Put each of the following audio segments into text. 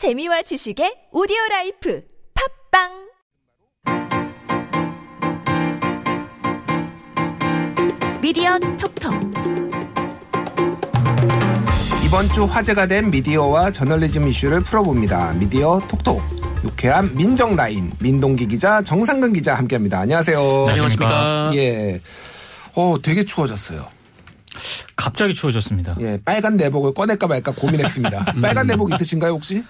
재미와 지식의 오디오 life 팟빵 미디어 톡톡 이번 주 화제가 된 미디어와 저널리즘 이슈를 풀어봅니다. 미디어 톡톡. 유쾌한 민정 라인 민동기 기자 정상근 기자 함께합니다. 안녕하세요. 네, 안녕하십니까. 예. 어 되게 추워졌어요. 갑자기 추워졌습니다. 예, 빨간 내복을 꺼낼까 말까 고민했습니다. 음. 빨간 내복 있으신가요 혹시?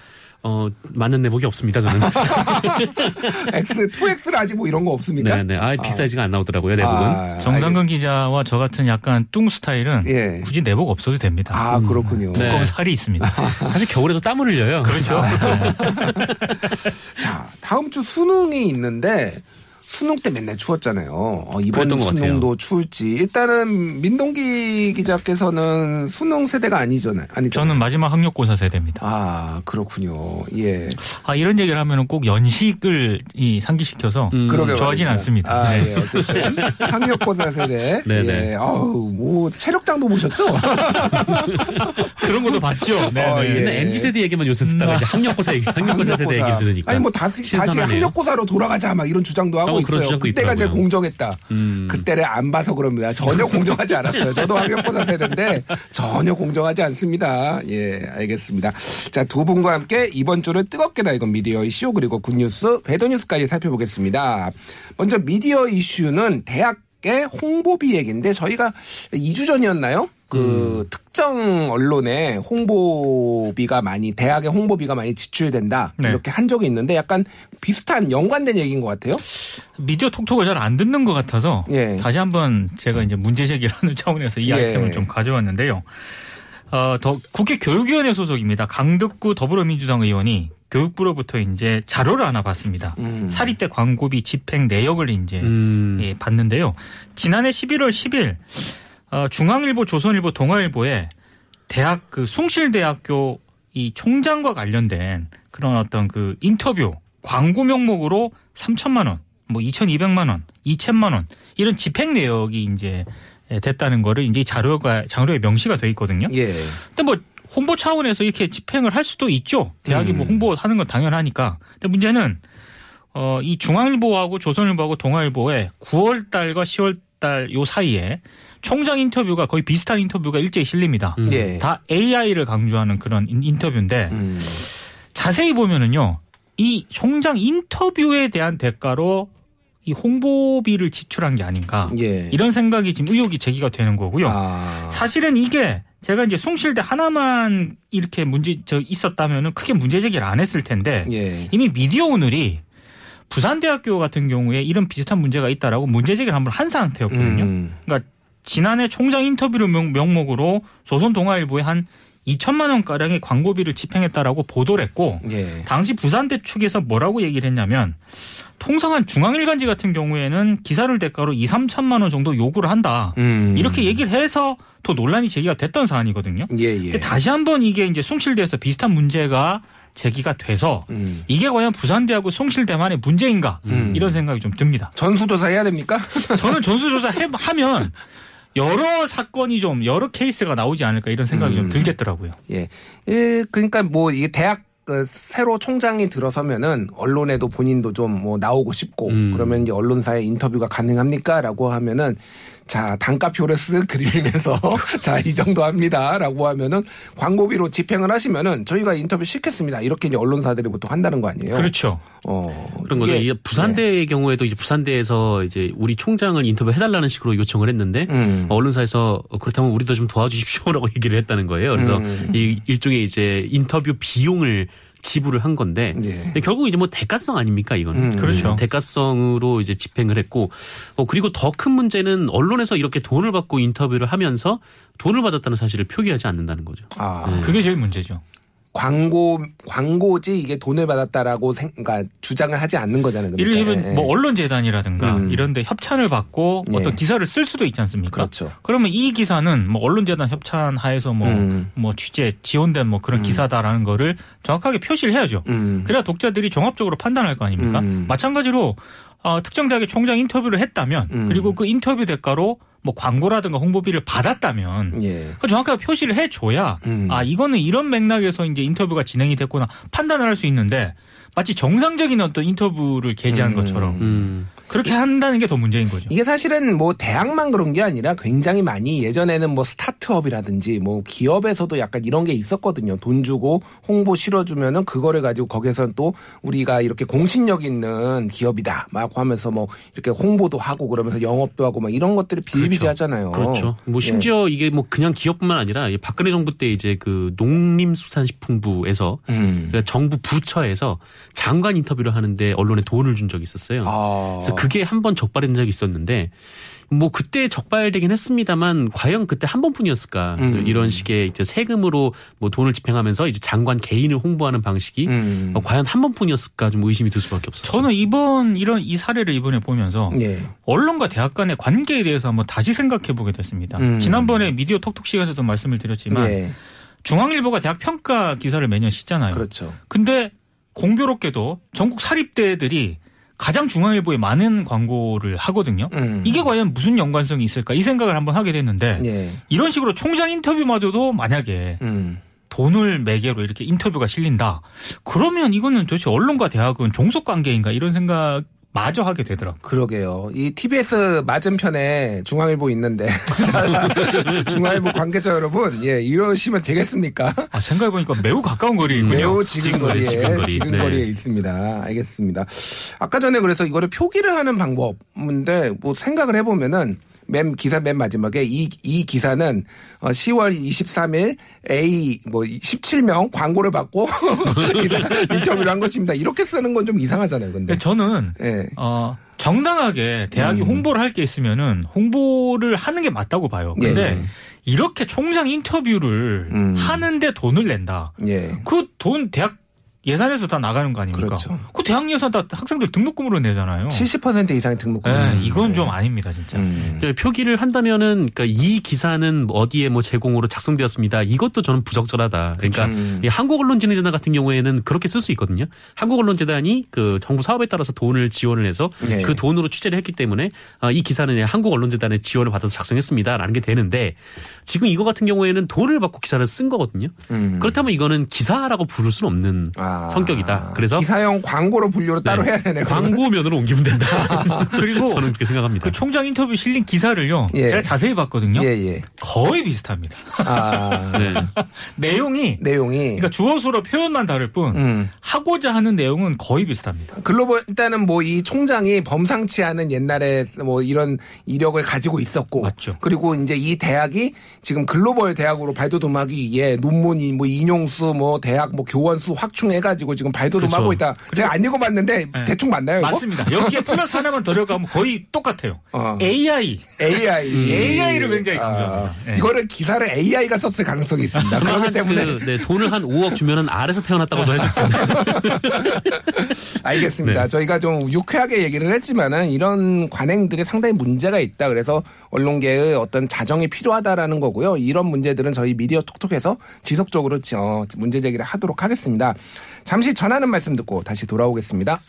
어, 맞는 내복이 없습니다, 저는. X, 2X를 아직 뭐 이런 거 없습니까? 네네. 아, 빅 사이즈가 안 나오더라고요, 내복은. 아, 정상근 기자와 저 같은 약간 뚱 스타일은 예. 굳이 내복 없어도 됩니다. 아 그렇군요. 두꺼운 네. 살이 있습니다. 사실 겨울에도 땀을 흘려요. 그렇죠. 자, 다음 주 수능이 있는데 수능 때 맨날 추웠잖아요. 어, 이번. 수능도 추울지. 일단은 민동기 기자께서는 수능 세대가 아니잖아요. 아니잖아요. 저는 마지막 학력고사 세대입니다. 아 그렇군요. 예. 아, 이런 얘기를 하면은 꼭 연식을 이 상기시켜서 음, 그러게 좋아하진 말입니다. 않습니다. 아, 네. 예, 어쨌든 학력고사 세대. 네네. 예. 아우 뭐 체력장도 보셨죠? 그런 것도 봤죠. 네, 어, 네. 예. MZ 세대 얘기만 요새 듣다가 이제 학력고사 얘기, 학력고사 세대 얘기를 들으니까. 아니 뭐 다시 다시. 학력고사로 돌아가자 막 이런 주장도 하고 어, 그런 있어요. 주장도 그때가 제일 있더라고요. 공정했다. 음. 그때를 안 봐서 그럽니다. 전혀 공정하지 않았어요. 저도 학력고사 세대인데 전혀 공정하지 않습니다. 예, 알겠습니다. 자, 두 분과 함께 이번 주를 뜨겁게 달군 미디어 이슈 그리고 굿뉴스, 배드뉴스까지 살펴보겠습니다. 먼저 미디어 이슈는 대학 의 홍보비 얘기인데 저희가 2주 전이었나요? 그 특정 언론에 홍보비가 많이 대학의 홍보비가 많이 지출된다 네. 이렇게 한 적이 있는데 약간 비슷한 연관된 얘기인 것 같아요. 미디어 톡톡을 잘 안 듣는 것 같아서 예. 다시 한번 제가 이제 문제 제기를 하는 차원에서 이 예. 아이템을 좀 가져왔는데요. 어, 더 국회 교육위원회 소속입니다. 강덕구 더불어민주당 의원이 교육부로부터 이제 자료를 하나 받습니다. 음. 사립대 광고비 집행 내역을 이제 음. 예, 봤는데요. 지난해 11월 10일 어, 중앙일보, 조선일보, 동아일보에 대학 그 숭실대학교 이 총장과 관련된 그런 어떤 그 인터뷰 광고 명목으로 3천만 원, 뭐 2,200만 원, 2천만 원 이런 집행 내역이 이제 됐다는 거를 이제 이 자료가 자료에 명시가 돼 있거든요. 예. 근데 뭐 홍보 차원에서 이렇게 집행을 할 수도 있죠. 대학이 뭐 음. 홍보하는 건 당연하니까. 근데 문제는 어, 이 중앙일보하고 조선일보하고 동아일보에 9월 달과 10월 달 요 사이에 총장 인터뷰가 거의 비슷한 인터뷰가 일제히 실립니다. 음. 예. 다 AI를 강조하는 그런 인- 인터뷰인데 음. 자세히 보면은요. 이 총장 인터뷰에 대한 대가로 이 홍보비를 지출한 게 아닌가. 예. 이런 생각이 지금 의혹이 제기가 되는 거고요. 아. 사실은 이게 제가 이제 숭실대 하나만 이렇게 문제 저 있었다면은 크게 문제 제기를 안 했을 텐데 예. 이미 미디어 오늘이 부산대학교 같은 경우에 이런 비슷한 문제가 있다라고 문제 제기를 한번 한 상태였거든요. 음. 그러니까 지난해 총장 인터뷰를 명, 명목으로 조선동아일보에 한 2천만 원 가량의 광고비를 집행했다라고 보도를 했고 예. 당시 부산대 측에서 뭐라고 얘기를 했냐면 통상한 중앙일간지 같은 경우에는 기사를 대가로 2, 3천만 원 정도 요구를 한다. 음. 이렇게 얘기를 해서 더 논란이 제기가 됐던 사안이거든요. 예, 예. 다시 한번 이게 이제 숭실대에서 비슷한 문제가 제기가 돼서 음. 이게 과연 부산대하고 숭실대만의 문제인가 음. 이런 생각이 좀 듭니다. 전수조사 해야 됩니까? 저는 전수조사 해- 하면 여러 사건이 좀 여러 케이스가 나오지 않을까 이런 생각이 음. 좀 들겠더라고요. 예. 예, 그러니까 뭐 이게 대학 그 새로 총장이 들어서면은 언론에도 본인도 좀 뭐 나오고 싶고 음. 그러면 이제 언론사에 인터뷰가 가능합니까라고 하면은 자 단가표를 쓱 들이면서 자 이 정도 합니다라고 하면은 광고비로 집행을 하시면은 저희가 인터뷰 시켰습니다 이렇게 이제 언론사들이 보통 한다는 거 아니에요? 그렇죠. 어 그런 거죠. 이게- 부산대의 경우에도 이제 부산대에서 이제 우리 총장을 인터뷰 해달라는 식으로 요청을 했는데 음. 언론사에서 어, 그렇다면 우리도 좀 도와주십시오라고 얘기를 했다는 거예요. 그래서 음. 이 일종의 이제 인터뷰 비용을 지불을 한 건데 예. 결국 이제 뭐 대가성 아닙니까 이거는 음. 그렇죠. 대가성으로 이제 집행을 했고 어, 그리고 더 큰 문제는 언론에서 이렇게 돈을 받고 인터뷰를 하면서 돈을 받았다는 사실을 표기하지 않는다는 거죠. 아 네. 그게 제일 문제죠. 광고 광고지 이게 돈을 받았다라고 생, 그러니까 주장을 하지 않는 거잖아요. 그러니까. 예를 들면 뭐 언론 재단이라든가 음. 이런데 협찬을 받고 예. 어떤 기사를 쓸 수도 있지 않습니까? 그렇죠. 그러면 이 기사는 뭐 언론 재단 협찬 하에서 뭐, 음. 뭐 취재 지원된 뭐 그런 기사다라는 거를 정확하게 표시를 해야죠. 음. 그래야 독자들이 종합적으로 판단할 거 아닙니까? 음. 마찬가지로 어, 특정 대학의 총장 인터뷰를 했다면 음. 그리고 그 인터뷰 대가로 뭐 광고라든가 홍보비를 받았다면 예. 그 정확하게 표시를 해줘야 음. 아 이거는 이런 맥락에서 이제 인터뷰가 진행이 됐구나 판단을 할 수 있는데 마치 정상적인 어떤 인터뷰를 게재한 음. 것처럼 음. 그렇게 한다는 게 더 문제인 거죠. 이게 사실은 뭐 대학만 그런 게 아니라 굉장히 많이 예전에는 뭐 스타트업이라든지 뭐 기업에서도 약간 이런 게 있었거든요. 돈 주고 홍보 실어주면은 그거를 가지고 거기서 또 우리가 이렇게 공신력 있는 기업이다 막 하면서 뭐 이렇게 홍보도 하고 그러면서 영업도 하고 막 이런 것들이 비일비재하잖아요. 그렇죠. 뭐 심지어 이게 뭐 그냥 기업뿐만 아니라 이 박근혜 정부 때 이제 그 농림수산식품부에서 음. 그러니까 정부 부처에서 장관 인터뷰를 하는데 언론에 돈을 준 적이 있었어요. 아. 그래서 그게 한 번 적발된 적이 있었는데 뭐 그때 적발되긴 했습니다만 과연 그때 한 번뿐이었을까 음. 이런 식의 이제 세금으로 뭐 돈을 집행하면서 이제 장관 개인을 홍보하는 방식이 음. 어, 과연 한 번뿐이었을까 좀 의심이 들 수밖에 없었어요. 저는 이번 이런 이 사례를 이번에 보면서 예. 언론과 대학 간의 관계에 대해서 한번 다시 생각해 보게 됐습니다. 음. 지난번에 미디어 톡톡 시간에서도 말씀을 드렸지만 예. 중앙일보가 대학 평가 기사를 매년 싣잖아요. 그렇죠. 근데 공교롭게도 전국 사립대들이 가장 중앙일보에 많은 광고를 하거든요. 음. 이게 과연 무슨 연관성이 있을까 이 생각을 한번 하게 됐는데 예. 이런 식으로 총장 인터뷰마저도 만약에 음. 돈을 매개로 이렇게 인터뷰가 실린다. 그러면 이거는 도대체 언론과 대학은 종속 관계인가 이런 생각 마저 하게 되더라고요. 그러게요. 이 TBS 맞은편에 중앙일보 있는데 중앙일보 관계자 여러분, 예 이러시면 되겠습니까? 아, 생각해보니까 매우 가까운 거리군요. 매우 지근거리에 지근거리, 지근거리 에 네. 있습니다. 알겠습니다. 아까 전에 그래서 이거를 표기를 하는 방법인데 뭐 생각을 해보면은 맨 기사 맨 마지막에 이, 이 기사는 어, 10월 23일 A 뭐 17명 광고를 받고 인터뷰를 한 것입니다. 이렇게 쓰는 건 좀 이상하잖아요. 근데 저는 예. 어, 정당하게 대학이 음. 홍보를 할 게 있으면은 홍보를 하는 게 맞다고 봐요. 근데 예. 이렇게 총장 인터뷰를 음. 하는데 돈을 낸다. 예. 그돈 대학 예산에서 다 나가는 거 아닙니까? 그렇죠. 그 대학 예산 다 학생들 등록금으로 내잖아요. 70% 이상의 등록금. 예, 이건 좀 아닙니다, 진짜. 음. 네, 표기를 한다면은 그러니까 이 기사는 어디에 뭐 제공으로 작성되었습니다. 이것도 저는 부적절하다. 그러니까 음. 이 한국언론진흥재단 같은 경우에는 그렇게 쓸 수 있거든요. 한국언론재단이 그 정부 사업에 따라서 돈을 지원을 해서 네. 그 돈으로 취재를 했기 때문에 아, 이 기사는 한국언론재단의 지원을 받아서 작성했습니다라는 게 되는데 지금 이거 같은 경우에는 돈을 받고 기사를 쓴 거거든요. 음. 그렇다면 이거는 기사라고 부를 수는 없는 아. 성격이다. 그래서 기사용 광고로 분류로 따로 네. 해야 되네. 그러면. 광고면으로 옮기면 된다. 그리고 저는 그렇게 생각합니다. 그 총장 인터뷰 실린 기사를요. 예. 제가 자세히 봤거든요. 예, 예. 거의 비슷합니다. 아. 네. 내용이 내용이. 그러니까 주어 수로 표현만 다를 뿐 음. 하고자 하는 내용은 거의 비슷합니다. 글로벌 일단은 뭐 이 총장이 범상치 않은 옛날에 뭐 이런 이력을 가지고 있었고 맞죠. 그리고 이제 이 대학이 지금 글로벌 대학으로 발돋움하기 위해 논문이 뭐 인용수 뭐 대학 뭐 교원수 확충해 가지고 지금 발돋움하고 그렇죠. 있다. 제가 안 읽어봤는데 네. 대충 맞나요 이거? 맞습니다. 여기에 플러스 하나만 더 들어가면 거의 똑같아요. 어. AI. AI AI를 굉장히 강조합니다. 네. 이거를 기사를 AI가 썼을 가능성이 있습니다. 그렇기 한 때문에 그, 네, 돈을 한 5억 주면은 알에서 태어났다고도 해줬습니다. 알겠습니다. 네. 저희가 좀 유쾌하게 얘기를 했지만은 이런 관행들이 상당히 문제가 있다. 그래서 언론계의 어떤 자정이 필요하다라는 거고요. 이런 문제들은 저희 미디어 톡톡에서 지속적으로 어, 문제 제기를 하도록 하겠습니다. 잠시 전하는 말씀 듣고 다시 돌아오겠습니다.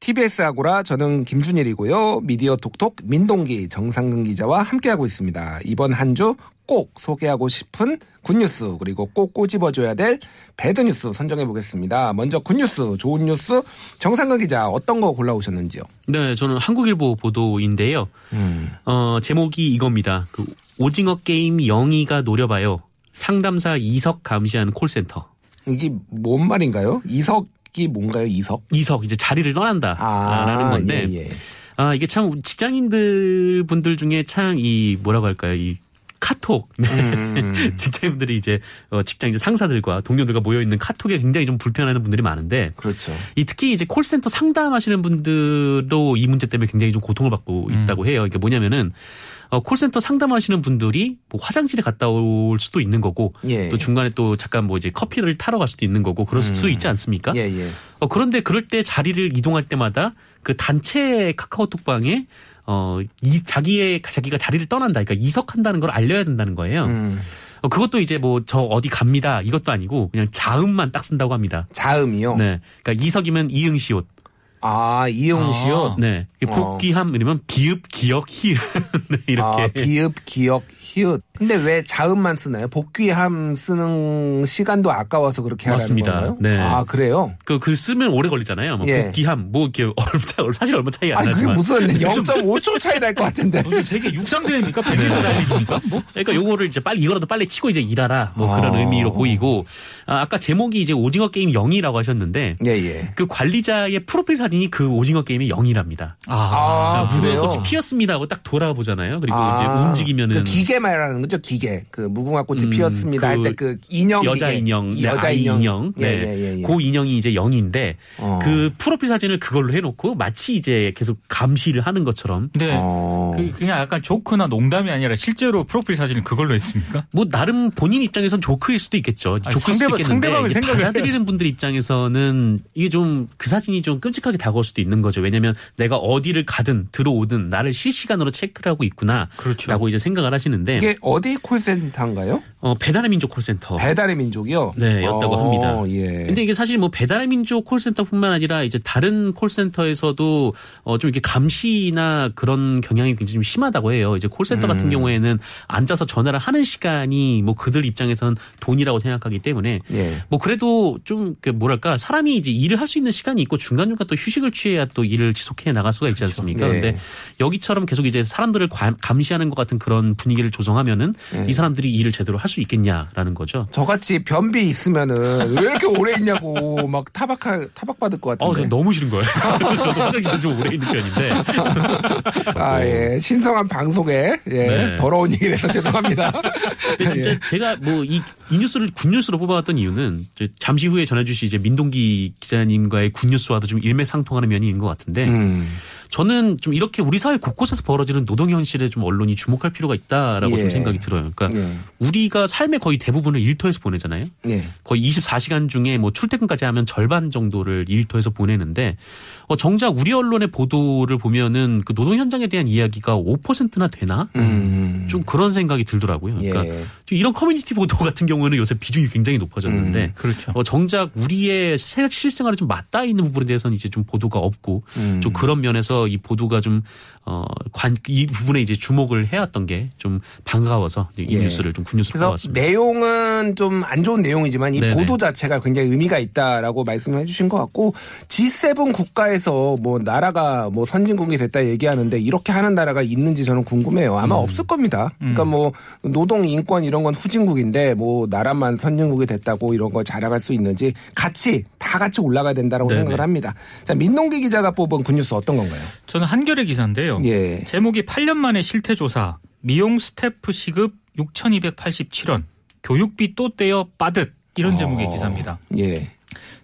TBS 아고라 저는 김준일이고요. 미디어 톡톡 민동기 정상근 기자와 함께하고 있습니다. 이번 한 주 꼭 소개하고 싶은 good news 그리고 꼭 꼬집어줘야 될 bad news 선정해 보겠습니다. 먼저 good news 좋은 뉴스 정상근 기자 어떤 거 골라오셨는지요? 네, 저는 한국일보 보도인데요. 어, 제목이 이겁니다. 그 오징어 게임 영희가 노려봐요. 상담사 이석 감시하는 콜센터. 이게 뭔 말인가요? 이석이 뭔가요? 이석? 이석 이제 자리를 떠난다. 라는 건데 예, 예. 아, 이게 참 직장인들 분들 중에 참 이 뭐라고 할까요? 이 카톡. 네. 음, 직장인들이 이제 어, 직장 이제 상사들과 동료들과 모여 있는 카톡에 굉장히 좀 불편해하는 분들이 많은데 그렇죠. 이 특히 이제 콜센터 상담하시는 분들도 이 문제 때문에 굉장히 좀 고통을 받고 음. 있다고 해요. 이게 뭐냐면은 어, 콜센터 상담하시는 분들이 뭐 화장실에 갔다 올 수도 있는 거고 예. 또 중간에 또 잠깐 뭐 이제 커피를 타러 갈 수도 있는 거고 그럴 수 있지 않습니까? 음. 예, 예. 어, 그런데 그럴 때 자리를 이동할 때마다 그 단체 카카오톡방에 어, 이, 자기의, 자기가 자리를 떠난다. 그러니까 이석한다는 걸 알려야 된다는 거예요. 음, 어, 그것도 이제 뭐 저 어디 갑니다. 이것도 아니고 그냥 자음만 딱 쓴다고 합니다. 자음이요. 네. 그러니까 이석이면 이응시옷. 아, 이응시옷. 아. 네. 어. 복귀함 이러면 비읍, 기역, 히읗 네, 이렇게. 아, 비읍, 기역, 히읗. 근데 왜 자음만 쓰나요? 복귀함 쓰는 시간도 아까워서 그렇게 하라는 맞습니다. 건가요? 네. 아, 그래요? 그, 그 쓰면 오래 걸리잖아요. 뭐 예. 복귀함, 뭐 이렇게 얼마 차, 사실 얼마 차이 안 아니, 그게 나지만. 무슨 0.5초 차이 날 것 같은데. 무슨 세계 육상대회입니까? 배드민턴 달리기입니까? 뭐? 그러니까 요거를 이제 빨리 이거라도 빨리 치고 이제 일하라 뭐 그런 아. 의미로 보이고 아, 아까 제목이 이제 오징어 게임 0이라고 하셨는데 예, 예. 그 관리자의 프로필 사진 이 그 오징어 게임의 0이랍니다. 아, 무궁화 그래요? 꽃이 피었습니다 하고 딱 돌아보잖아요. 그리고 아, 이제 움직이면은 그 기계 말하는 거죠, 기계. 그 무궁화 꽃이 음, 피었습니다 할그때그 인형. 여자 기계. 인형, 네, 여자 아이 인형. 인형, 예, 네, 예, 예, 예. 그 인형이 이제 0인데 어. 그 프로필 사진을 그걸로 해 놓고 마치 이제 계속 감시를 하는 것처럼 근데 어. 그 그냥 약간 조크나 농담이 아니라 실제로 프로필 사진을 그걸로 했습니까? 뭐 나름 본인 입장에선 조크일 수도 있겠죠. 아니, 조크일 수도 상대방- 있겠는데 상대방을 생각을 받아들이는 분들 입장에서는 이게 좀 그 사진이 좀 끔찍하게 다가올 수도 있는 거죠. 왜냐하면 내가 어디를 가든 들어오든 나를 실시간으로 체크를 하고 있구나. 그렇죠. 라고 이제 생각을 하시는데 이게 어디 콜센터인가요? 어, 배달의 민족 콜센터. 배달의 민족이요? 네, 였다고 어, 합니다. 예. 근데 이게 사실 뭐 배달의 민족 콜센터뿐만 아니라 이제 다른 콜센터에서도 어 좀 이렇게 감시나 그런 경향이 굉장히 좀 심하다고 해요. 이제 콜센터 같은 음. 경우에는 앉아서 전화를 하는 시간이 뭐 그들 입장에서는 돈이라고 생각하기 때문에 예. 뭐 그래도 좀그 뭐랄까 사람이 이제 일을 할 수 있는 시간이 있고 중간중간 또 휴식을 취해야 또 일을 지속해 나갈 수가 있지 않습니까? 네. 근데 여기처럼 계속 이제 사람들을 관- 감시하는 것 같은 그런 분위기를 조성하면은 네. 이 사람들이 일을 제대로 할수 있겠냐라는 거죠. 저같이 변비 있으면은 왜 이렇게 오래 있냐고 막 타박할 타박 받을 것 어, 같은데. 저 너무 싫은 거예요. 저도 화장실에 좀 오래 있는 편인데. 아, 예. 신성한 방송에, 예. 네. 더러운 얘기를 해서 죄송합니다. 근데 진짜 예. 제가 뭐이 이 뉴스를 굿뉴스로 뽑아왔던 이유는 잠시 후에 전해주시 이제 민동기 기자님과의 굿뉴스와도 좀 일맥상통하는 면이 있는 것 같은데 음. 저는 좀 이렇게 우리 사회 곳곳에서 벌어지는 노동 현실에 좀 언론이 주목할 필요가 있다라고 예. 좀 생각이 들어요. 그러니까 예. 우리가 삶의 거의 대부분을 일터에서 보내잖아요. 예. 거의 24시간 중에 뭐 출퇴근까지 하면 절반 정도를 일터에서 보내는데 어, 정작 우리 언론의 보도를 보면은 그 노동 현장에 대한 이야기가 5%나 되나? 음. 좀 그런 생각이 들더라고요. 그러니까 예. 좀 이런 커뮤니티 보도 같은 경우는 요새 비중이 굉장히 높아졌는데 음, 그렇죠. 어, 정작 우리의 세- 실생활에 좀 맞닿아 있는 부분에 대해서는 이제 좀 보도가 없고 음. 좀 그런 면에서 이 보도가 좀 어, 관, 이 부분에 이제 주목을 해왔던 게 좀 반가워서 이 예. 뉴스를 좀 good news로 그래서 뽑았습니다. 내용은 좀 안 좋은 내용이지만 이 네네. 보도 자체가 굉장히 의미가 있다라고 말씀해 주신 것 같고 G7 국가에서 뭐 나라가 뭐 선진국이 됐다 얘기하는데 이렇게 하는 나라가 있는지 저는 궁금해요. 아마 음. 없을 겁니다. 그러니까 뭐 노동 인권 이런 건 후진국인데 뭐 나라만 선진국이 됐다고 이런 거 자랑할 수 있는지 같이 다 같이 올라가야 된다라고 네네. 생각을 합니다. 자 민동기 기자가 뽑은 good news 어떤 건가요? 저는 한겨레 기사인데요. 예. 제목이 8년 만에 실태 조사. 미용 스태프 시급 6,287원. 교육비 또 떼어 빠듯. 이런 제목의 어. 기사입니다. 예.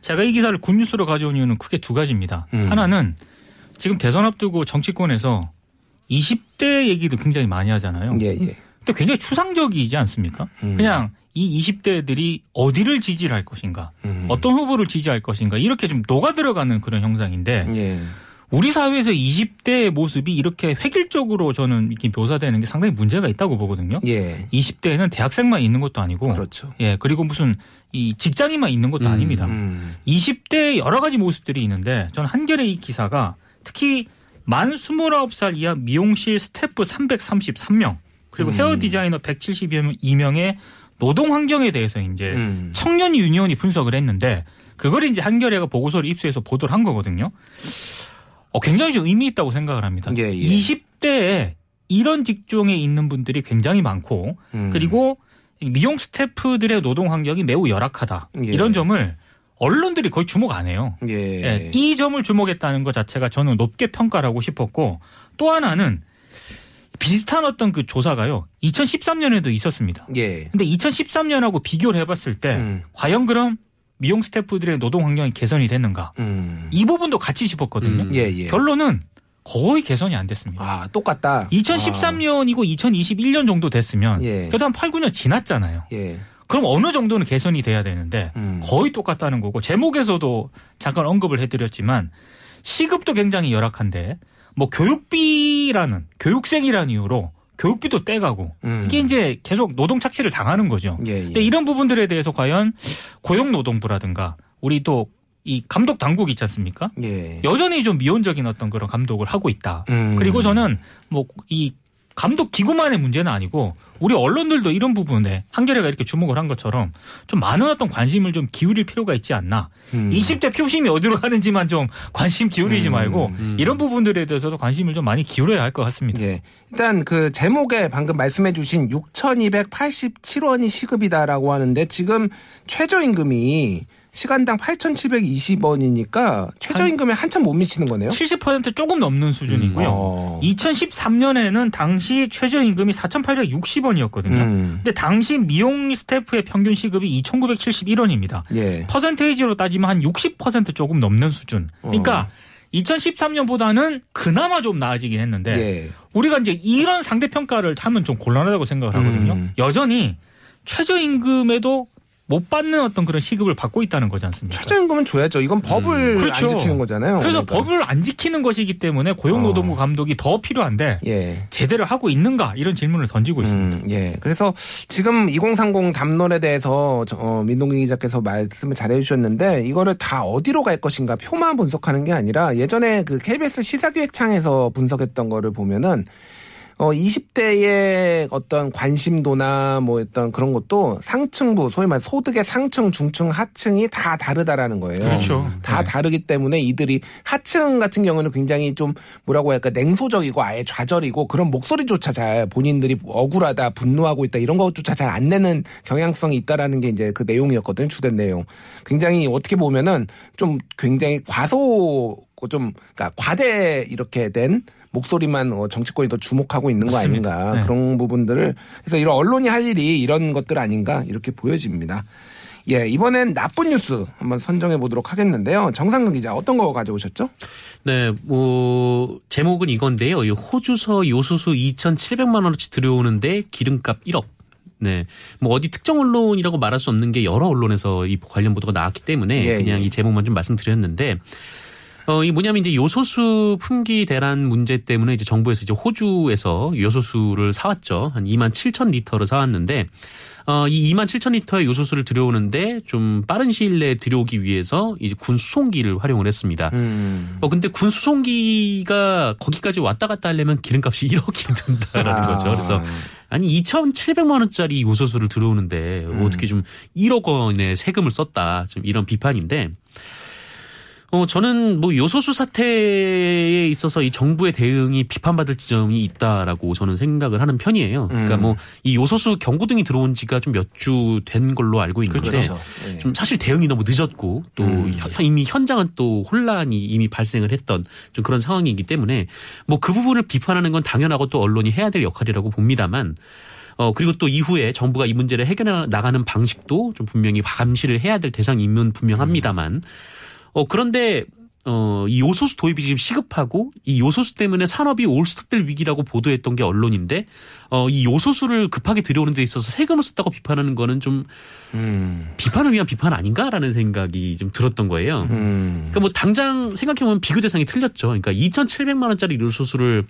제가 이 기사를 굿뉴스로 가져온 이유는 크게 두 가지입니다. 음. 하나는 지금 대선 앞두고 정치권에서 20대 얘기도 굉장히 많이 하잖아요. 예, 예. 근데 굉장히 추상적이지 않습니까? 음. 그냥 이 20대들이 어디를 지지를 할 것인가, 음. 어떤 후보를 지지할 것인가 이렇게 좀 녹아 들어가는 그런 형상인데 예. 우리 사회에서 20대의 모습이 이렇게 획일적으로 저는 이렇게 묘사되는 게 상당히 문제가 있다고 보거든요. 예. 20대에는 대학생만 있는 것도 아니고, 그렇죠. 예 그리고 무슨 이 직장인만 있는 것도 음, 아닙니다. 음. 20대 여러 가지 모습들이 있는데 저는 한겨레 이 기사가 특히 만 29살 이하 미용실 스태프 333명 그리고 헤어 디자이너 172명의 노동 환경에 대해서 이제 음. 청년 유니온이 분석을 했는데 그걸 이제 한겨레가 보고서를 입수해서 보도를 한 거거든요. 어, 굉장히 좀 의미 있다고 생각을 합니다. 예, 예. 20대에 이런 직종에 있는 분들이 굉장히 많고 음. 그리고 이 미용 스태프들의 노동 환경이 매우 열악하다. 예. 이런 점을 언론들이 거의 주목 안 해요. 예. 예, 이 점을 주목했다는 것 자체가 저는 높게 평가를 하고 싶었고 또 하나는 비슷한 어떤 그 조사가요. 2013년에도 있었습니다. 예. 근데 2013년하고 비교를 해봤을 때 음. 과연 그럼 미용 스태프들의 노동 환경이 개선이 됐는가? 음. 이 부분도 같이 짚었거든요. 음. 예, 예. 결론은 거의 개선이 안 됐습니다. 아, 똑같다. 2013년이고 2021년 정도 됐으면 예. 그래도 한 8, 9년 지났잖아요. 아, 예. 그럼 어느 정도는 개선이 돼야 되는데 음. 거의 똑같다는 거고 제목에서도 잠깐 언급을 해드렸지만 시급도 굉장히 열악한데 뭐 교육비라는 교육생이라는 이유로 교육비도 떼가고 음. 이게 이제 계속 노동 착취를 당하는 거죠. 예, 예. 근데 이런 부분들에 대해서 과연 고용노동부라든가 우리 또 이 감독 당국 있지 않습니까? 예. 여전히 좀 미온적인 어떤 그런 감독을 하고 있다. 음. 그리고 저는 뭐 이 감독 기구만의 문제는 아니고 우리 언론들도 이런 부분에 한겨레가 이렇게 주목을 한 것처럼 좀 많은 어떤 관심을 좀 기울일 필요가 있지 않나. 음. 20대 표심이 어디로 가는지만 좀 관심 기울이지 음. 말고 이런 부분들에 대해서도 관심을 좀 많이 기울여야 할 것 같습니다. 예. 일단 그 제목에 방금 말씀해 주신 6,287원이 시급이다라고 하는데 지금 최저임금이 시간당 8,720원이니까 최저임금에 한 참 못 미치는 거네요. 70% 조금 넘는 수준이고요. 어. 2013년에는 당시 최저임금이 4,860원이었거든요. 음. 근데 당시 미용 스태프의 평균 시급이 2,971원입니다. 예. 퍼센테이지로 따지면 한 60% 조금 넘는 수준. 그러니까 2013년보다는 그나마 좀 나아지긴 했는데 예. 우리가 이제 이런 상대 평가를 하면 좀 곤란하다고 생각을 하거든요. 음. 여전히 최저임금에도 못 받는 어떤 그런 시급을 받고 있다는 거지 않습니까? 최저임금은 줘야죠. 이건 법을 그렇죠. 안 지키는 거잖아요. 그래서 그러니까. 법을 안 지키는 것이기 때문에 고용노동부 감독이 더 필요한데 예. 제대로 하고 있는가 이런 질문을 던지고 있습니다. 음, 예. 그래서 지금 2030 담론에 대해서 저, 어, 민동기 기자께서 말씀을 잘 해주셨는데 이거를 다 어디로 갈 것인가 표만 분석하는 게 아니라 예전에 그 KBS 시사기획창에서 분석했던 거를 보면은 어, 20대의 어떤 관심도나 뭐 어떤 그런 것도 상층부, 소위 말 소득의 상층, 중층, 하층이 다 다르다라는 거예요. 그렇죠. 다 네. 다르기 때문에 이들이 하층 같은 경우는 굉장히 좀 뭐라고 할까 냉소적이고 아예 좌절이고 그런 목소리조차 잘 본인들이 억울하다, 분노하고 있다 이런 것조차 잘 안 내는 경향성이 있다라는 게 이제 그 내용이었거든요. 주된 내용. 굉장히 어떻게 보면은 좀 굉장히 과소 좀 그러니까 과대 이렇게 된 목소리만 어, 정치권이 더 주목하고 있는 거 맞습니다. 아닌가 네. 그런 부분들을 그래서 이런 언론이 할 일이 이런 것들 아닌가 이렇게 보여집니다. 예 이번엔 나쁜 뉴스 한번 선정해 보도록 하겠는데요. 정상근 기자 어떤 거 가져오셨죠? 네, 뭐 제목은 이건데요. 이 호주서 요소수 2,700만 원어치 들여오는데 기름값 1억. 네, 뭐 어디 특정 언론이라고 말할 수 없는 게 여러 언론에서 이 관련 보도가 나왔기 때문에 예, 그냥 예. 이 제목만 좀 말씀드렸는데. 어, 이 뭐냐면 이제 요소수 품귀 대란 문제 때문에 이제 정부에서 이제 호주에서 요소수를 사왔죠. 한 2만 7천 리터를 사왔는데, 어, 이 2만 7천 리터의 요소수를 들여오는데 좀 빠른 시일 내에 들여오기 위해서 이제 군 수송기를 활용을 했습니다. 음. 어, 근데 군 수송기가 거기까지 왔다 갔다 하려면 기름값이 1억이 든다라는 아. 거죠. 그래서 아니 2,700만 원짜리 요소수를 들어오는데 어떻게 좀 1억 원의 세금을 썼다. 좀 이런 비판인데 어, 저는 뭐 요소수 사태에 있어서 이 정부의 대응이 비판받을 지점이 있다라고 저는 생각을 하는 편이에요. 그러니까 음. 뭐이 요소수 경고등이 들어온 지가 좀 몇 주 된 걸로 알고 있는데 그렇죠. 예. 좀 사실 대응이 너무 늦었고 또 음. 현- 이미 현장은 또 혼란이 이미 발생을 했던 좀 그런 상황이기 때문에 뭐 그 부분을 비판하는 건 당연하고 또 언론이 해야 될 역할이라고 봅니다만 어 그리고 또 이후에 정부가 이 문제를 해결해 나가는 방식도 좀 분명히 감시를 해야 될 대상이면 분명합니다만 어 그런데 어, 이 요소수 도입이 지금 시급하고 이 요소수 때문에 산업이 올스톱될 위기라고 보도했던 게 언론인데 어, 이 요소수를 급하게 들여오는 데 있어서 세금을 썼다고 비판하는 거는 좀 음. 비판을 위한 비판 아닌가라는 생각이 좀 들었던 거예요. 음. 그러니까 뭐 당장 생각해보면 비교 대상이 틀렸죠. 그러니까 2,700만 원짜리 요소수를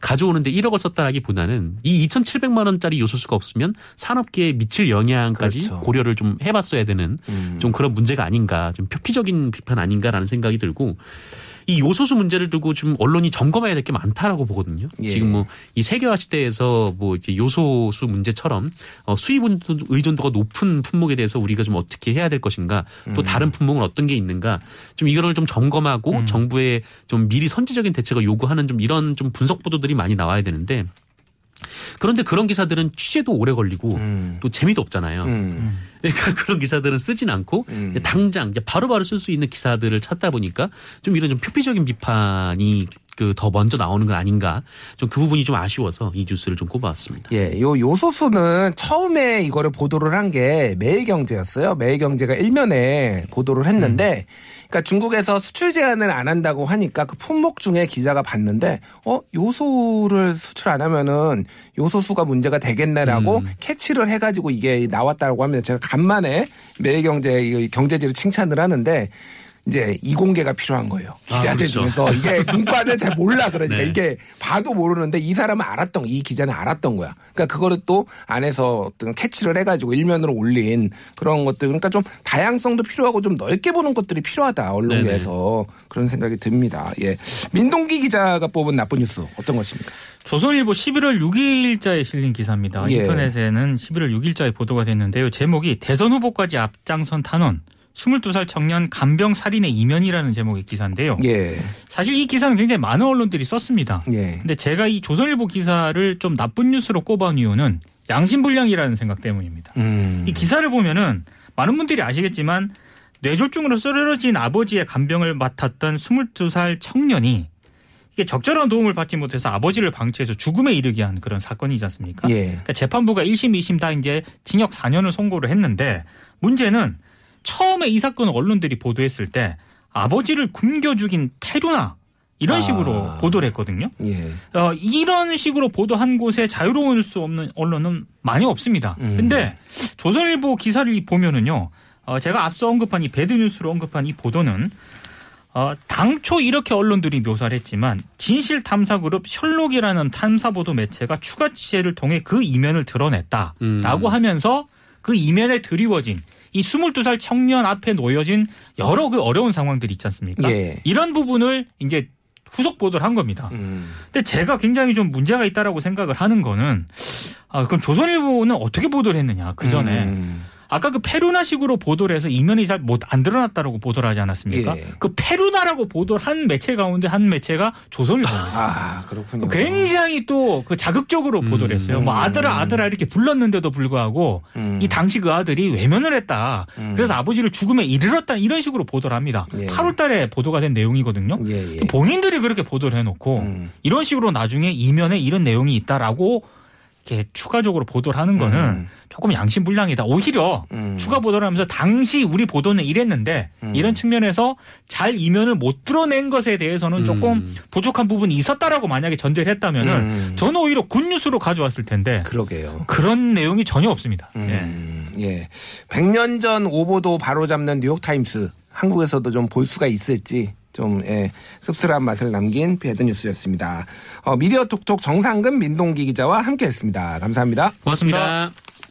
가져오는데 1억을 썼다라기보다는 이 2,700만 원짜리 요소수가 없으면 산업계에 미칠 영향까지 그렇죠. 고려를 좀 해봤어야 되는 음. 좀 그런 문제가 아닌가, 좀 표피적인 비판 아닌가라는 생각이 들고 이 요소수 문제를 두고 좀 언론이 점검해야 될 게 많다라고 보거든요. 예. 지금 뭐 이 세계화 시대에서 뭐 이제 요소수 문제처럼 어 수입 의존도가 높은 품목에 대해서 우리가 좀 어떻게 해야 될 것인가 또 다른 품목은 어떤 게 있는가 좀 이거를 좀 점검하고 정부에 좀 미리 선제적인 대책을 요구하는 좀 이런 좀 분석 보도들이 많이 나와야 되는데 그런데 그런 기사들은 취재도 오래 걸리고 음. 또 재미도 없잖아요. 음. 그러니까 그런 기사들은 쓰진 않고 음. 당장 바로바로 쓸 수 있는 기사들을 찾다 보니까 좀 이런 좀 표피적인 비판이 그더 먼저 나오는 건 아닌가 좀 그 부분이 좀 아쉬워서 이 뉴스를 좀 꼽아왔습니다. 예, 요 요소수는 처음에 이거를 보도를 한 게 매일경제였어요. 매일경제가 일면에 보도를 했는데, 그러니까 중국에서 수출 제한을 안 한다고 하니까 그 품목 중에 기자가 봤는데, 어 요소를 수출 안 하면은 요소수가 문제가 되겠네라고 음. 캐치를 해가지고 이게 나왔다고 하면 제가 간만에 매일경제 이 경제지를 칭찬을 하는데. 이제 이공개가 필요한 거예요. 아, 기자들 그렇죠. 중에서 이게 문과는 잘 몰라 그러니까 네. 이게 봐도 모르는데 이 사람은 알았던 거, 이 기자는 알았던 거야. 그러니까 그거를 또 안에서 어떤 캐치를 해가지고 일면으로 올린 그런 것들 그러니까 좀 다양성도 필요하고 좀 넓게 보는 것들이 필요하다 언론계에서 그런 생각이 듭니다. 예, 민동기 기자가 뽑은 나쁜 뉴스 어떤 것입니까? 조선일보 11월 6일자에 실린 기사입니다. 예. 인터넷에는 11월 6일자에 보도가 됐는데요. 제목이 대선 후보까지 앞장선 탄원 22살 청년 간병 살인의 이면이라는 제목의 기사인데요. 예, 사실 이 기사는 굉장히 많은 언론들이 썼습니다. 예, 근데 제가 이 조선일보 기사를 좀 나쁜 뉴스로 꼽아온 이유는 양심불량이라는 생각 때문입니다. 음, 이 기사를 보면은 많은 분들이 아시겠지만 뇌졸중으로 쓰러진 아버지의 간병을 맡았던 22살 청년이 이게 적절한 도움을 받지 못해서 아버지를 방치해서 죽음에 이르게 한 그런 사건이지 않습니까? 예, 그러니까 재판부가 1심, 2심 다 이제 징역 4년을 선고를 했는데 문제는 처음에 이 사건을 언론들이 보도했을 때 아버지를 굶겨 죽인 페루나 이런 아. 식으로 보도를 했거든요. 예, 어, 이런 식으로 보도한 곳에 자유로울 수 없는 언론은 많이 없습니다. 음. 근데 조선일보 기사를 보면은요, 어, 제가 앞서 언급한 이 배드뉴스로 언급한 이 보도는 어, 당초 이렇게 언론들이 묘사를 했지만 진실 탐사 그룹 셜록이라는 탐사 보도 매체가 추가 취재를 통해 그 이면을 드러냈다라고 음. 하면서 그 이면에 드리워진 이 22살 청년 앞에 놓여진 여러 그 어려운 상황들이 있지 않습니까? 예. 이런 부분을 이제 후속 보도를 한 겁니다. 음, 근데 제가 굉장히 좀 문제가 있다라고 생각을 하는 거는 아 그럼 조선일보는 어떻게 보도를 했느냐 그 전에 음, 아까 그 페루나식으로 보도를 해서 이면이 잘 못 안 드러났다라고 보도를 하지 않았습니까? 예. 그 페루나라고 보도를 한 매체 가운데 한 매체가 조선일보입니다. 아 그렇군요. 굉장히 또 그 자극적으로 음. 보도를 했어요. 뭐 아들아 아들아 이렇게 불렀는데도 불구하고 음. 이 당시 그 아들이 외면을 했다. 음. 그래서 아버지를 죽음에 이르렀다 이런 식으로 보도를 합니다. 예. 8월 달에 보도가 된 내용이거든요. 예, 예. 또 본인들이 그렇게 보도를 해놓고 음. 이런 식으로 나중에 이면에 이런 내용이 있다라고 이렇게 추가적으로 보도를 하는 거는 음. 조금 양심 불량이다. 오히려 음. 추가 보도를 하면서 당시 우리 보도는 이랬는데 음. 이런 측면에서 잘 이면을 못 드러낸 것에 대해서는 조금 음. 부족한 부분이 있었다라고 만약에 전제를 했다면은 음. 저는 오히려 굿뉴스로 가져왔을 텐데 그러게요. 그런 내용이 전혀 없습니다. 예. 음, 예. 100년 전 오보도 바로잡는 뉴욕타임스. 한국에서도 좀 볼 수가 있을지 좀 예, 씁쓸한 맛을 남긴 배드뉴스였습니다. 어, 미디어 톡톡 정상근 민동기 기자와 함께했습니다. 감사합니다. 고맙습니다. 고맙습니다.